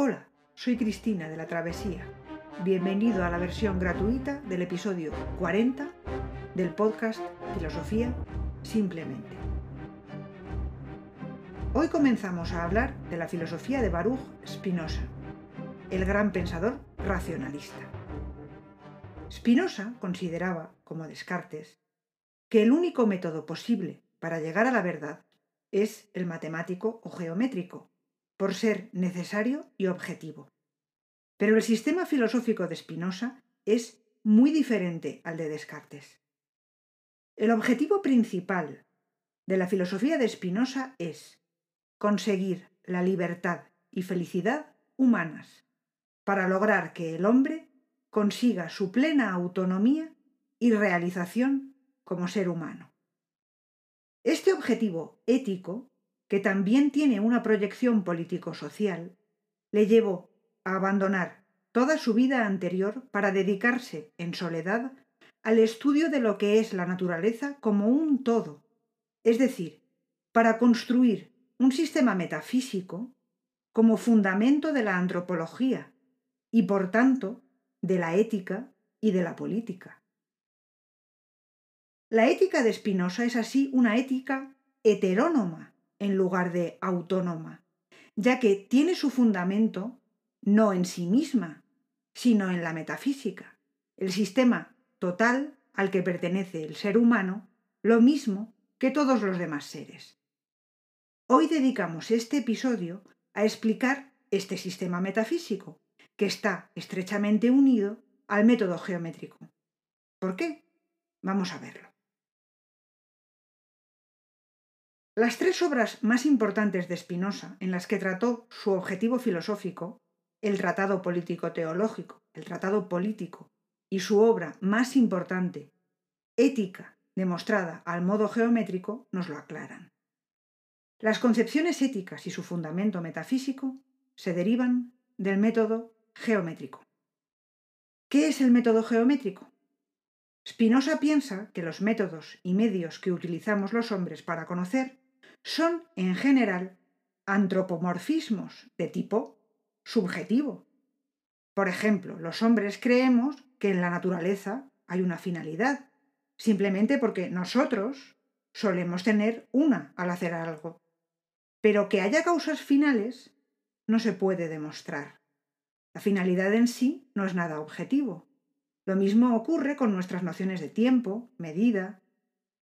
Hola, soy Cristina de la Travesía. Bienvenido a la versión gratuita del episodio 40 del podcast Filosofía Simplemente. Hoy comenzamos a hablar de la filosofía de Baruch Spinoza, el gran pensador racionalista. Spinoza consideraba, como Descartes, que el único método posible para llegar a la verdad es el matemático o geométrico, por ser necesario y objetivo. Pero el sistema filosófico de Spinoza es muy diferente al de Descartes. El objetivo principal de la filosofía de Spinoza es conseguir la libertad y felicidad humanas para lograr que el hombre consiga su plena autonomía y realización como ser humano. Este objetivo ético que también tiene una proyección político-social, le llevó a abandonar toda su vida anterior para dedicarse, en soledad, al estudio de lo que es la naturaleza como un todo, es decir, para construir un sistema metafísico como fundamento de la antropología y, por tanto, de la ética y de la política. La ética de Spinoza es así una ética heterónoma, en lugar de autónoma, ya que tiene su fundamento no en sí misma, sino en la metafísica, el sistema total al que pertenece el ser humano, lo mismo que todos los demás seres. Hoy dedicamos este episodio a explicar este sistema metafísico, que está estrechamente unido al método geométrico. ¿Por qué? Vamos a verlo. Las tres obras más importantes de Spinoza, en las que trató su objetivo filosófico, el Tratado Político-Teológico, el Tratado Político, y su obra más importante, Ética, demostrada al modo geométrico, nos lo aclaran. Las concepciones éticas y su fundamento metafísico se derivan del método geométrico. ¿Qué es el método geométrico? Spinoza piensa que los métodos y medios que utilizamos los hombres para conocer son, en general, antropomorfismos de tipo subjetivo. Por ejemplo, los hombres creemos que en la naturaleza hay una finalidad, simplemente porque nosotros solemos tener una al hacer algo. Pero que haya causas finales no se puede demostrar. La finalidad en sí no es nada objetivo. Lo mismo ocurre con nuestras nociones de tiempo, medida.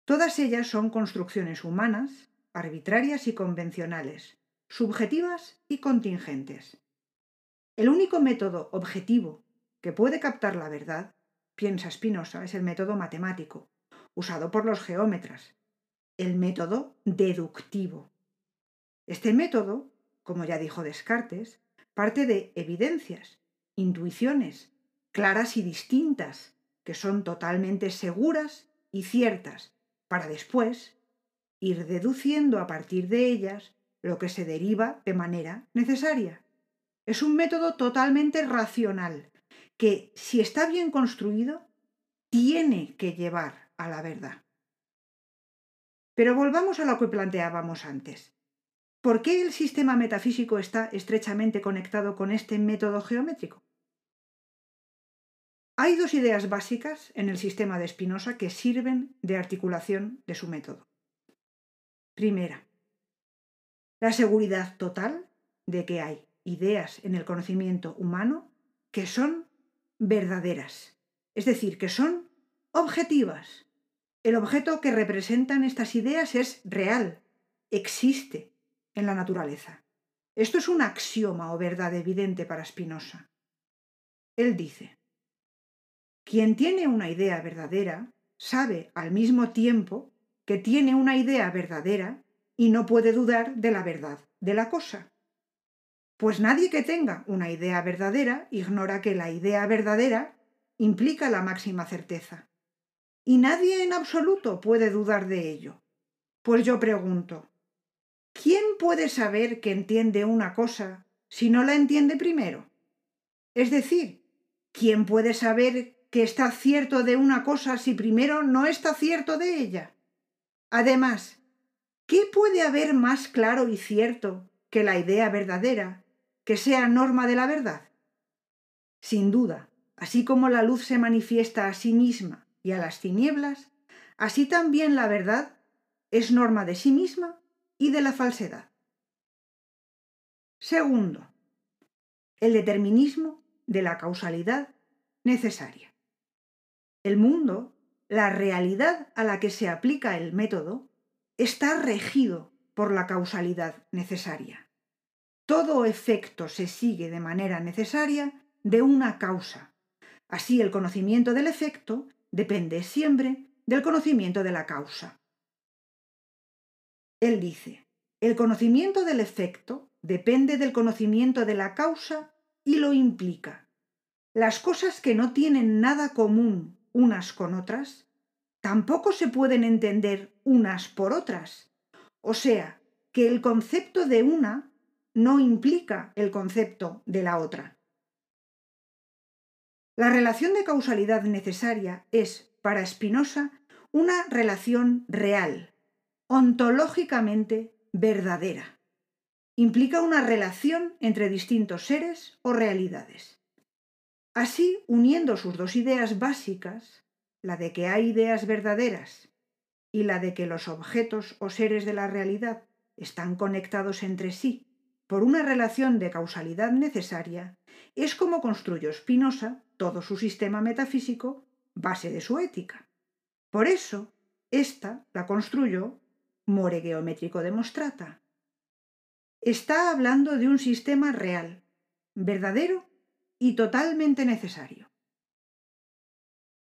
Todas ellas son construcciones humanas arbitrarias y convencionales, subjetivas y contingentes. El único método objetivo que puede captar la verdad, piensa Spinoza, es el método matemático, usado por los geómetras, el método deductivo. Este método, como ya dijo Descartes, parte de evidencias, intuiciones, claras y distintas, que son totalmente seguras y ciertas, para después ir deduciendo a partir de ellas lo que se deriva de manera necesaria. Es un método totalmente racional que, si está bien construido, tiene que llevar a la verdad. Pero volvamos a lo que planteábamos antes. ¿Por qué el sistema metafísico está estrechamente conectado con este método geométrico? Hay dos ideas básicas en el sistema de Spinoza que sirven de articulación de su método. Primera, la seguridad total de que hay ideas en el conocimiento humano que son verdaderas, es decir, que son objetivas. El objeto que representan estas ideas es real, existe en la naturaleza. Esto es un axioma o verdad evidente para Spinoza. Él dice, quien tiene una idea verdadera sabe al mismo tiempo que tiene una idea verdadera y no puede dudar de la verdad de la cosa. Pues nadie que tenga una idea verdadera ignora que la idea verdadera implica la máxima certeza. Y nadie en absoluto puede dudar de ello. Pues yo pregunto, ¿quién puede saber que entiende una cosa si no la entiende primero? Es decir, ¿quién puede saber que está cierto de una cosa si primero no está cierto de ella? Además, ¿qué puede haber más claro y cierto que la idea verdadera que sea norma de la verdad? Sin duda, así como la luz se manifiesta a sí misma y a las tinieblas, así también la verdad es norma de sí misma y de la falsedad. Segundo, el determinismo de la causalidad necesaria. El mundo, la realidad a la que se aplica el método, está regido por la causalidad necesaria. Todo efecto se sigue de manera necesaria de una causa. Así el conocimiento del efecto depende siempre del conocimiento de la causa. Él dice, el conocimiento del efecto depende del conocimiento de la causa y lo implica. Las cosas que no tienen nada común unas con otras, tampoco se pueden entender unas por otras. O sea, que el concepto de una no implica el concepto de la otra. La relación de causalidad necesaria es, para Spinoza, una relación real, ontológicamente verdadera. Implica una relación entre distintos seres o realidades. Así, uniendo sus dos ideas básicas, la de que hay ideas verdaderas y la de que los objetos o seres de la realidad están conectados entre sí por una relación de causalidad necesaria, es como construyó Spinoza todo su sistema metafísico, base de su ética. Por eso, esta la construyó more geométrico demostrata. Está hablando de un sistema real, verdadero y totalmente necesario.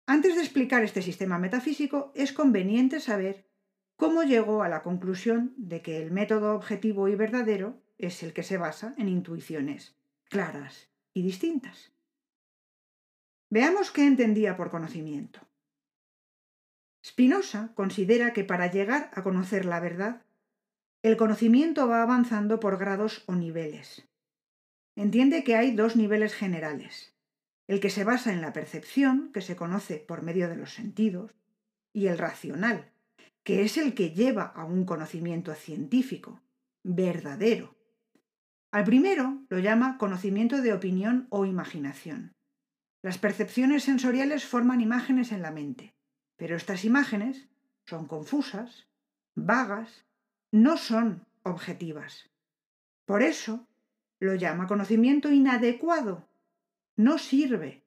Antes de explicar este sistema metafísico, es conveniente saber cómo llegó a la conclusión de que el método objetivo y verdadero es el que se basa en intuiciones claras y distintas. Veamos qué entendía por conocimiento. Spinoza considera que para llegar a conocer la verdad, el conocimiento va avanzando por grados o niveles. Entiende que hay dos niveles generales, el que se basa en la percepción, que se conoce por medio de los sentidos, y el racional, que es el que lleva a un conocimiento científico, verdadero. Al primero lo llama conocimiento de opinión o imaginación. Las percepciones sensoriales forman imágenes en la mente, pero estas imágenes son confusas, vagas, no son objetivas. Por eso lo llama conocimiento inadecuado. No sirve.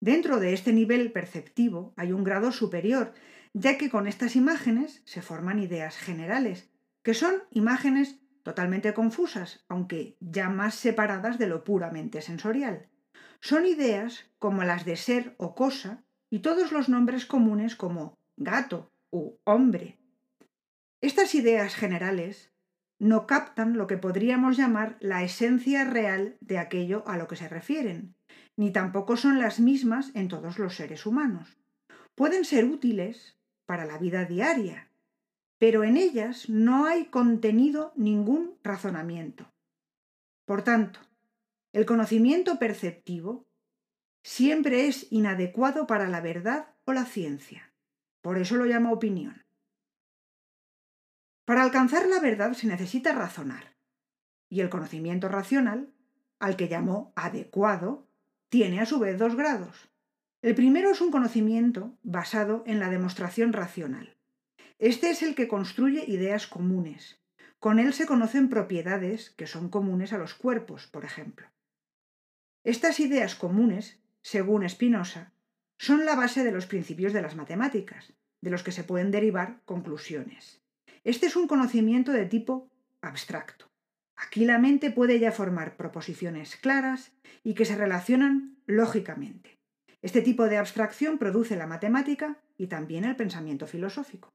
Dentro de este nivel perceptivo hay un grado superior ya que con estas imágenes se forman ideas generales, que son imágenes totalmente confusas, aunque ya más separadas de lo puramente sensorial. Son ideas como las de ser o cosa y todos los nombres comunes como gato u hombre. Estas ideas generales no captan lo que podríamos llamar la esencia real de aquello a lo que se refieren, ni tampoco son las mismas en todos los seres humanos. Pueden ser útiles para la vida diaria, pero en ellas no hay contenido ningún razonamiento. Por tanto, el conocimiento perceptivo siempre es inadecuado para la verdad o la ciencia. Por eso lo llama opinión. Para alcanzar la verdad se necesita razonar, y el conocimiento racional, al que llamó adecuado, tiene a su vez dos grados. El primero es un conocimiento basado en la demostración racional. Este es el que construye ideas comunes. Con él se conocen propiedades que son comunes a los cuerpos, por ejemplo. Estas ideas comunes, según Spinoza, son la base de los principios de las matemáticas, de los que se pueden derivar conclusiones. Este es un conocimiento de tipo abstracto. Aquí la mente puede ya formar proposiciones claras y que se relacionan lógicamente. Este tipo de abstracción produce la matemática y también el pensamiento filosófico.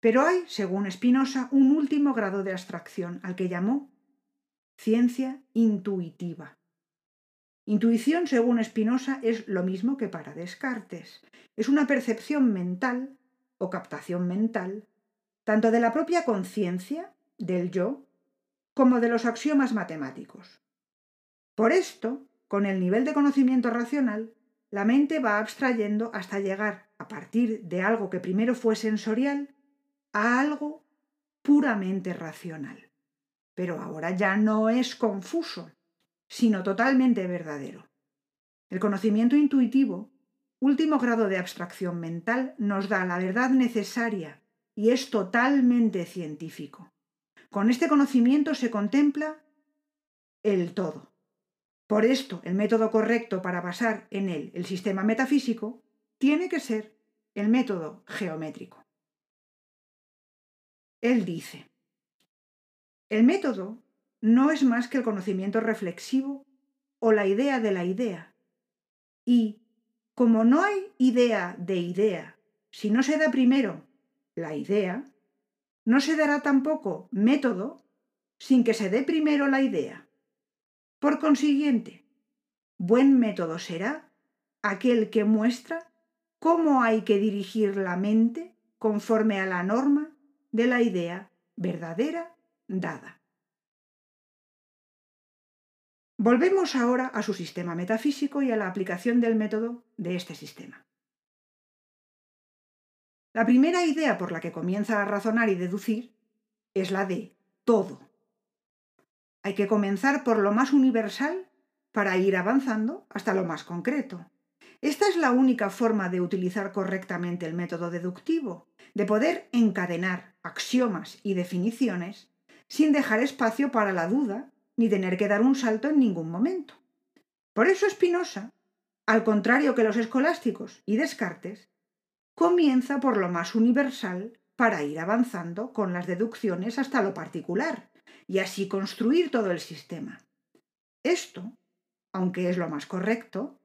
Pero hay, según Spinoza, un último grado de abstracción al que llamó ciencia intuitiva. Intuición, según Spinoza, es lo mismo que para Descartes. Es una percepción mental o captación mental, tanto de la propia conciencia, del yo, como de los axiomas matemáticos. Por esto, con el nivel de conocimiento racional, la mente va abstrayendo hasta llegar, a partir de algo que primero fue sensorial, a algo puramente racional. Pero ahora ya no es confuso. sino totalmente verdadero. El conocimiento intuitivo, último grado de abstracción mental, nos da la verdad necesaria y es totalmente científico. Con este conocimiento se contempla el todo. Por esto, el método correcto para basar en él el sistema metafísico tiene que ser el método geométrico. Él dice, el método no es más que el conocimiento reflexivo o la idea de la idea. Y, como no hay idea de idea, si no se da primero la idea, no se dará tampoco método sin que se dé primero la idea. Por consiguiente, buen método será aquel que muestra cómo hay que dirigir la mente conforme a la norma de la idea verdadera dada. Volvemos ahora a su sistema metafísico y a la aplicación del método de este sistema. La primera idea por la que comienza a razonar y deducir es la de todo. Hay que comenzar por lo más universal para ir avanzando hasta lo más concreto. Esta es la única forma de utilizar correctamente el método deductivo, de poder encadenar axiomas y definiciones sin dejar espacio para la duda ni tener que dar un salto en ningún momento. Por eso Spinoza, al contrario que los escolásticos y Descartes, comienza por lo más universal para ir avanzando con las deducciones hasta lo particular y así construir todo el sistema. Esto, aunque es lo más correcto,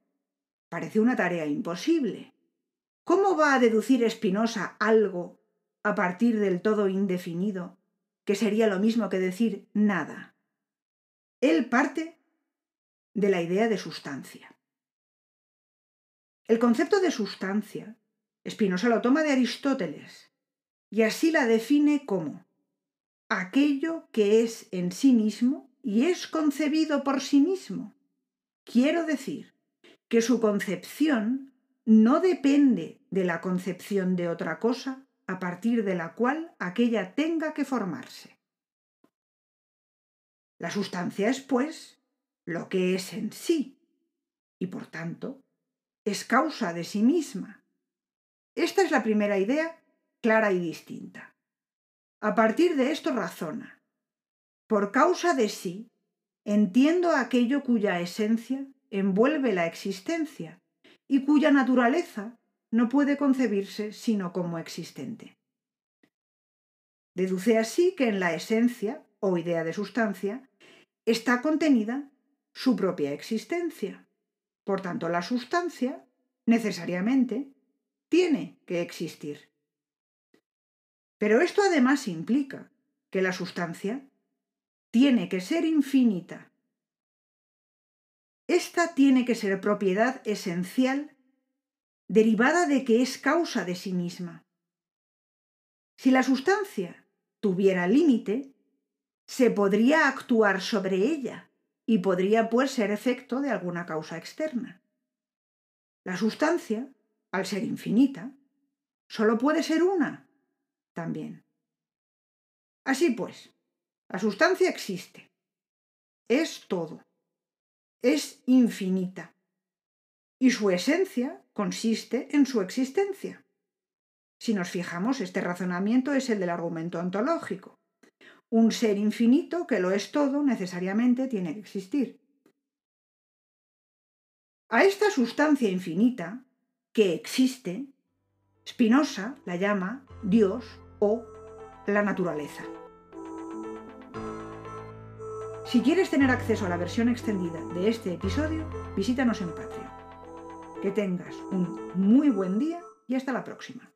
parece una tarea imposible. ¿Cómo va a deducir Spinoza algo a partir del todo indefinido, que sería lo mismo que decir nada? Él parte de la idea de sustancia. El concepto de sustancia Spinoza lo toma de Aristóteles y así la define como aquello que es en sí mismo y es concebido por sí mismo. Quiero decir que su concepción no depende de la concepción de otra cosa a partir de la cual aquella tenga que formarse. La sustancia es, pues, lo que es en sí, y por tanto, es causa de sí misma. Esta es la primera idea clara y distinta. A partir de esto razona. Por causa de sí, entiendo aquello cuya esencia envuelve la existencia y cuya naturaleza no puede concebirse sino como existente. Deduce así que en la esencia, o idea de sustancia, está contenida su propia existencia. Por tanto, la sustancia, necesariamente, tiene que existir. Pero esto además implica que la sustancia tiene que ser infinita. Esta tiene que ser propiedad esencial derivada de que es causa de sí misma. Si la sustancia tuviera límite, se podría actuar sobre ella y podría pues ser efecto de alguna causa externa. La sustancia al ser infinita, solo puede ser una también. Así pues, la sustancia existe, es todo, es infinita, y su esencia consiste en su existencia. Si nos fijamos, este razonamiento es el del argumento ontológico. Un ser infinito que lo es todo necesariamente tiene que existir. A esta sustancia infinita que existe, Spinoza la llama Dios o la naturaleza. Si quieres tener acceso a la versión extendida de este episodio, visítanos en Patreon. Que tengas un muy buen día y hasta la próxima.